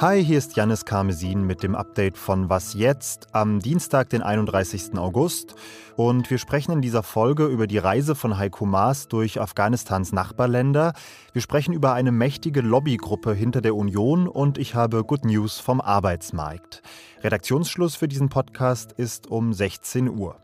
Hi, hier ist Janis Karmesin mit dem Update von Was jetzt am Dienstag, den 31. August. Und wir sprechen in dieser Folge über die Reise von Heiko Maas durch Afghanistans Nachbarländer. Wir sprechen über eine mächtige Lobbygruppe hinter der Union und ich habe Good News vom Arbeitsmarkt. Redaktionsschluss für diesen Podcast ist um 16 Uhr.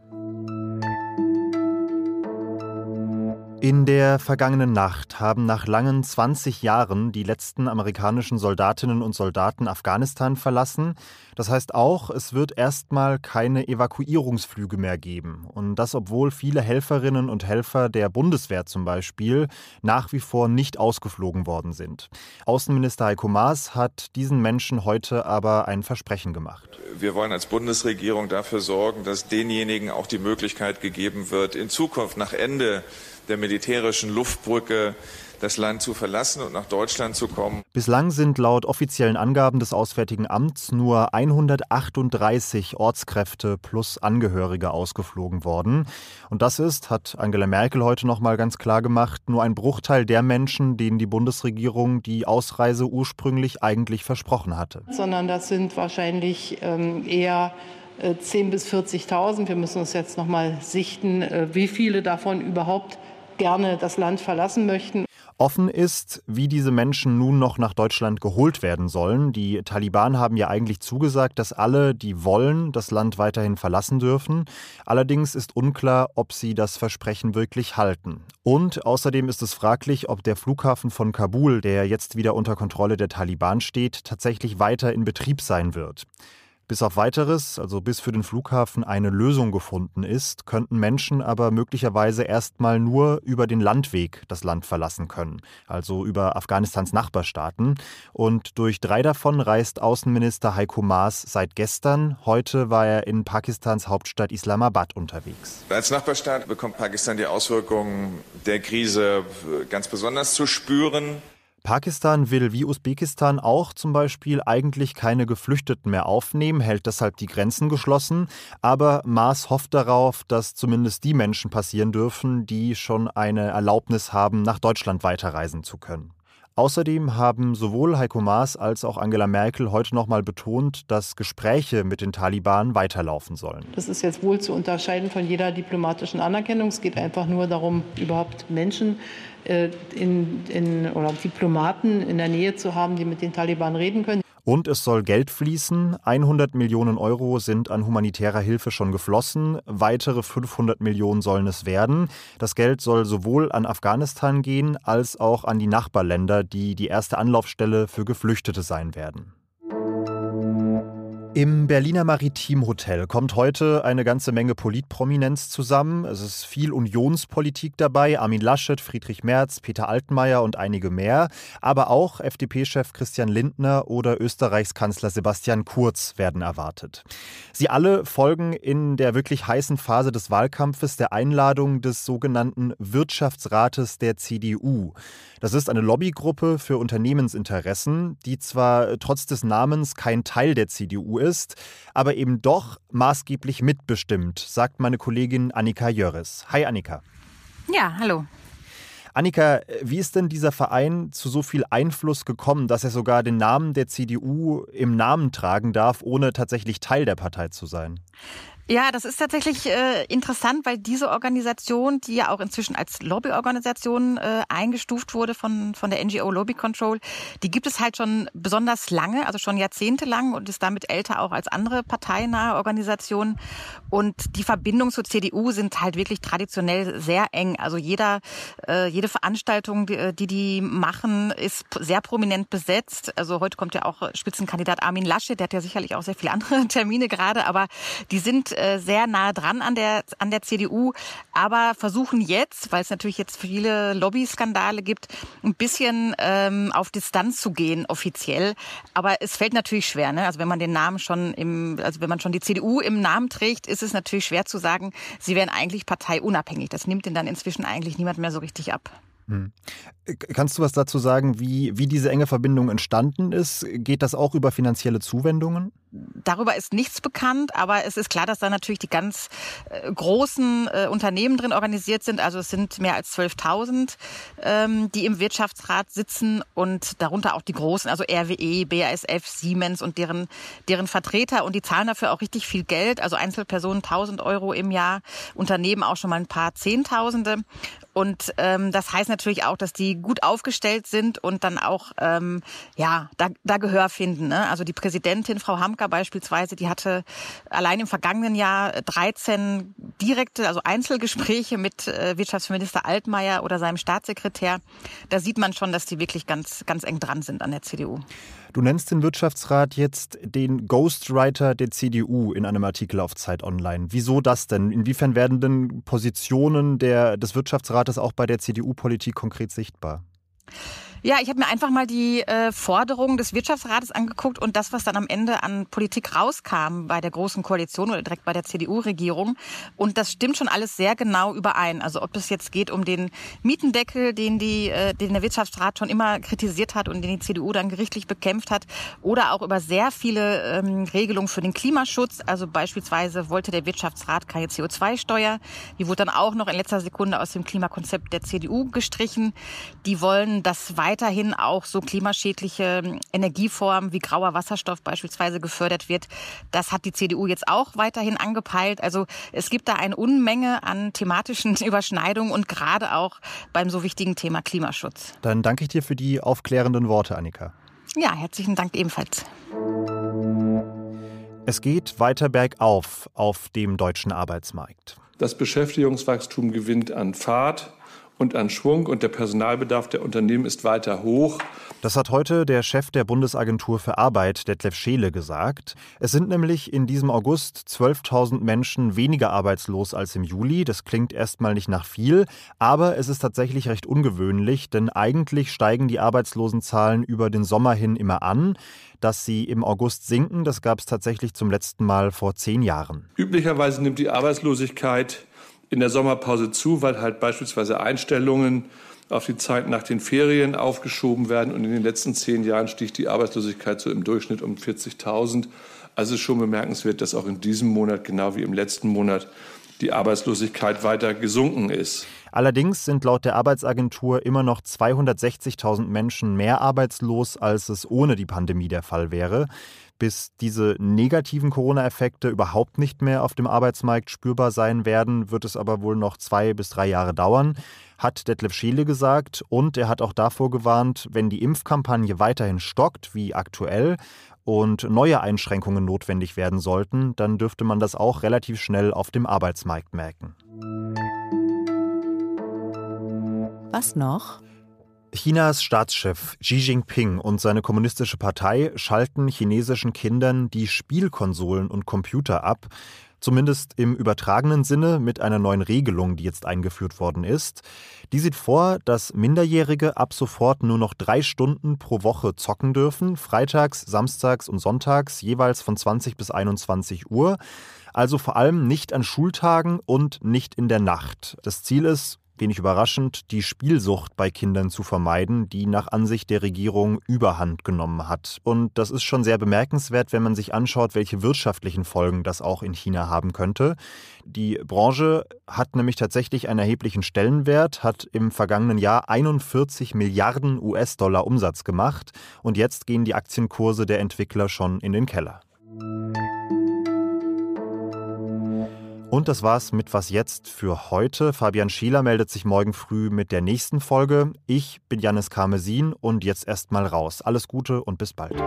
In der vergangenen Nacht haben nach langen 20 Jahren die letzten amerikanischen Soldatinnen und Soldaten Afghanistan verlassen. Das heißt auch, es wird erstmal keine Evakuierungsflüge mehr geben. Und das, obwohl viele Helferinnen und Helfer der Bundeswehr zum Beispiel nach wie vor nicht ausgeflogen worden sind. Außenminister Heiko Maas hat diesen Menschen heute aber ein Versprechen gemacht. Wir wollen als Bundesregierung dafür sorgen, dass denjenigen auch die Möglichkeit gegeben wird, in Zukunft nach Ende der militärischen Luftbrücke das Land zu verlassen und nach Deutschland zu kommen. Bislang sind laut offiziellen Angaben des Auswärtigen Amts nur 138 Ortskräfte plus Angehörige ausgeflogen worden. Und das ist, hat Angela Merkel heute noch mal ganz klar gemacht, nur ein Bruchteil der Menschen, denen die Bundesregierung die Ausreise ursprünglich eigentlich versprochen hatte. Sondern das sind wahrscheinlich ähm, eher 10.000 äh, bis 40.000. Wir müssen uns jetzt noch mal sichten, äh, wie viele davon überhaupt gerne das Land verlassen möchten. Offen ist, wie diese Menschen nun noch nach Deutschland geholt werden sollen. Die Taliban haben ja eigentlich zugesagt, dass alle, die wollen, das Land weiterhin verlassen dürfen. Allerdings ist unklar, ob sie das Versprechen wirklich halten. Und außerdem ist es fraglich, ob der Flughafen von Kabul, der jetzt wieder unter Kontrolle der Taliban steht, tatsächlich weiter in Betrieb sein wird. Bis auf weiteres, also bis für den Flughafen eine Lösung gefunden ist, könnten Menschen aber möglicherweise erstmal nur über den Landweg das Land verlassen können, also über Afghanistans Nachbarstaaten. Und durch drei davon reist Außenminister Heiko Maas seit gestern. Heute war er in Pakistans Hauptstadt Islamabad unterwegs. Als Nachbarstaat bekommt Pakistan die Auswirkungen der Krise ganz besonders zu spüren. Pakistan will wie Usbekistan auch zum Beispiel eigentlich keine Geflüchteten mehr aufnehmen, hält deshalb die Grenzen geschlossen. Aber Maas hofft darauf, dass zumindest die Menschen passieren dürfen, die schon eine Erlaubnis haben, nach Deutschland weiterreisen zu können. Außerdem haben sowohl Heiko Maas als auch Angela Merkel heute nochmal betont, dass Gespräche mit den Taliban weiterlaufen sollen. Das ist jetzt wohl zu unterscheiden von jeder diplomatischen Anerkennung. Es geht einfach nur darum, überhaupt Menschen äh, in, in, oder Diplomaten in der Nähe zu haben, die mit den Taliban reden können. Und es soll Geld fließen. 100 Millionen Euro sind an humanitärer Hilfe schon geflossen. Weitere 500 Millionen sollen es werden. Das Geld soll sowohl an Afghanistan gehen als auch an die Nachbarländer, die die erste Anlaufstelle für Geflüchtete sein werden. Im Berliner Maritimhotel kommt heute eine ganze Menge Politprominenz zusammen. Es ist viel Unionspolitik dabei. Armin Laschet, Friedrich Merz, Peter Altmaier und einige mehr. Aber auch FDP-Chef Christian Lindner oder Österreichs Kanzler Sebastian Kurz werden erwartet. Sie alle folgen in der wirklich heißen Phase des Wahlkampfes der Einladung des sogenannten Wirtschaftsrates der CDU. Das ist eine Lobbygruppe für Unternehmensinteressen, die zwar trotz des Namens kein Teil der CDU ist, aber eben doch maßgeblich mitbestimmt, sagt meine Kollegin Annika Jöris. Hi Annika. Ja, hallo. Annika, wie ist denn dieser Verein zu so viel Einfluss gekommen, dass er sogar den Namen der CDU im Namen tragen darf, ohne tatsächlich Teil der Partei zu sein? Ja, das ist tatsächlich äh, interessant, weil diese Organisation, die ja auch inzwischen als Lobbyorganisation äh, eingestuft wurde von, von der NGO Lobby Control, die gibt es halt schon besonders lange, also schon jahrzehntelang und ist damit älter auch als andere parteinahe Organisationen. Und die Verbindungen zur CDU sind halt wirklich traditionell sehr eng. Also jeder, äh, jede Veranstaltung, die, die die machen, ist sehr prominent besetzt. Also heute kommt ja auch Spitzenkandidat Armin Laschet, der hat ja sicherlich auch sehr viele andere Termine gerade, aber die sind äh, sehr nah dran an der, an der CDU, aber versuchen jetzt, weil es natürlich jetzt viele Lobbyskandale gibt, ein bisschen ähm, auf Distanz zu gehen offiziell. Aber es fällt natürlich schwer. Ne? Also wenn man den Namen schon im, also wenn man schon die CDU im Namen trägt, ist es natürlich schwer zu sagen, sie wären eigentlich parteiunabhängig. Das nimmt denn dann inzwischen eigentlich niemand mehr so richtig ab. Hm. Kannst du was dazu sagen, wie, wie diese enge Verbindung entstanden ist? Geht das auch über finanzielle Zuwendungen? Darüber ist nichts bekannt, aber es ist klar, dass da natürlich die ganz äh, großen äh, Unternehmen drin organisiert sind. Also es sind mehr als 12.000, ähm, die im Wirtschaftsrat sitzen und darunter auch die großen, also RWE, BASF, Siemens und deren, deren Vertreter. Und die zahlen dafür auch richtig viel Geld, also Einzelpersonen 1.000 Euro im Jahr, Unternehmen auch schon mal ein paar Zehntausende. Und ähm, das heißt natürlich auch, dass die gut aufgestellt sind und dann auch ähm, ja da, da Gehör finden. Ne? Also die Präsidentin Frau Hamka beispielsweise, die hatte allein im vergangenen Jahr 13 direkte, also Einzelgespräche mit äh, Wirtschaftsminister Altmaier oder seinem Staatssekretär. Da sieht man schon, dass die wirklich ganz ganz eng dran sind an der CDU. Du nennst den Wirtschaftsrat jetzt den Ghostwriter der CDU in einem Artikel auf Zeit Online. Wieso das denn? Inwiefern werden denn Positionen der, des Wirtschaftsrates auch bei der CDU-Politik konkret sichtbar? Ja, ich habe mir einfach mal die äh, Forderungen des Wirtschaftsrates angeguckt und das, was dann am Ende an Politik rauskam bei der Großen Koalition oder direkt bei der CDU-Regierung. Und das stimmt schon alles sehr genau überein. Also ob es jetzt geht um den Mietendeckel, den, die, äh, den der Wirtschaftsrat schon immer kritisiert hat und den die CDU dann gerichtlich bekämpft hat, oder auch über sehr viele ähm, Regelungen für den Klimaschutz. Also beispielsweise wollte der Wirtschaftsrat keine CO2-Steuer. Die wurde dann auch noch in letzter Sekunde aus dem Klimakonzept der CDU gestrichen. Die wollen das weiter weiterhin auch so klimaschädliche ähm, Energieformen wie grauer Wasserstoff beispielsweise gefördert wird. Das hat die CDU jetzt auch weiterhin angepeilt. Also es gibt da eine Unmenge an thematischen Überschneidungen und gerade auch beim so wichtigen Thema Klimaschutz. Dann danke ich dir für die aufklärenden Worte, Annika. Ja, herzlichen Dank ebenfalls. Es geht weiter bergauf auf dem deutschen Arbeitsmarkt. Das Beschäftigungswachstum gewinnt an Fahrt und an Schwung und der Personalbedarf der Unternehmen ist weiter hoch. Das hat heute der Chef der Bundesagentur für Arbeit, Detlef Scheele, gesagt. Es sind nämlich in diesem August 12.000 Menschen weniger arbeitslos als im Juli. Das klingt erstmal nicht nach viel, aber es ist tatsächlich recht ungewöhnlich, denn eigentlich steigen die Arbeitslosenzahlen über den Sommer hin immer an. Dass sie im August sinken, das gab es tatsächlich zum letzten Mal vor zehn Jahren. Üblicherweise nimmt die Arbeitslosigkeit in der Sommerpause zu, weil halt beispielsweise Einstellungen auf die Zeit nach den Ferien aufgeschoben werden. Und in den letzten zehn Jahren stieg die Arbeitslosigkeit so im Durchschnitt um 40.000. Also ist schon bemerkenswert, dass auch in diesem Monat, genau wie im letzten Monat, die Arbeitslosigkeit weiter gesunken ist. Allerdings sind laut der Arbeitsagentur immer noch 260.000 Menschen mehr arbeitslos, als es ohne die Pandemie der Fall wäre. Bis diese negativen Corona-Effekte überhaupt nicht mehr auf dem Arbeitsmarkt spürbar sein werden, wird es aber wohl noch zwei bis drei Jahre dauern, hat Detlef Scheele gesagt. Und er hat auch davor gewarnt, wenn die Impfkampagne weiterhin stockt, wie aktuell, und neue Einschränkungen notwendig werden sollten, dann dürfte man das auch relativ schnell auf dem Arbeitsmarkt merken. Was noch? Chinas Staatschef Xi Jinping und seine kommunistische Partei schalten chinesischen Kindern die Spielkonsolen und Computer ab, zumindest im übertragenen Sinne mit einer neuen Regelung, die jetzt eingeführt worden ist. Die sieht vor, dass Minderjährige ab sofort nur noch drei Stunden pro Woche zocken dürfen, freitags, samstags und sonntags jeweils von 20 bis 21 Uhr. Also vor allem nicht an Schultagen und nicht in der Nacht. Das Ziel ist, wenig überraschend, die Spielsucht bei Kindern zu vermeiden, die nach Ansicht der Regierung überhand genommen hat. Und das ist schon sehr bemerkenswert, wenn man sich anschaut, welche wirtschaftlichen Folgen das auch in China haben könnte. Die Branche hat nämlich tatsächlich einen erheblichen Stellenwert, hat im vergangenen Jahr 41 Milliarden US-Dollar Umsatz gemacht und jetzt gehen die Aktienkurse der Entwickler schon in den Keller. Und das war's mit Was jetzt für heute. Fabian Schieler meldet sich morgen früh mit der nächsten Folge. Ich bin Janis Karmesin und jetzt erstmal raus. Alles Gute und bis bald.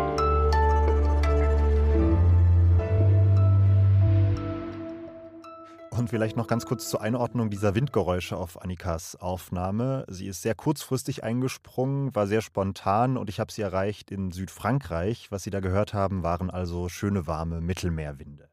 Und vielleicht noch ganz kurz zur Einordnung dieser Windgeräusche auf Annikas Aufnahme. Sie ist sehr kurzfristig eingesprungen, war sehr spontan und ich habe sie erreicht in Südfrankreich. Was Sie da gehört haben, waren also schöne warme Mittelmeerwinde.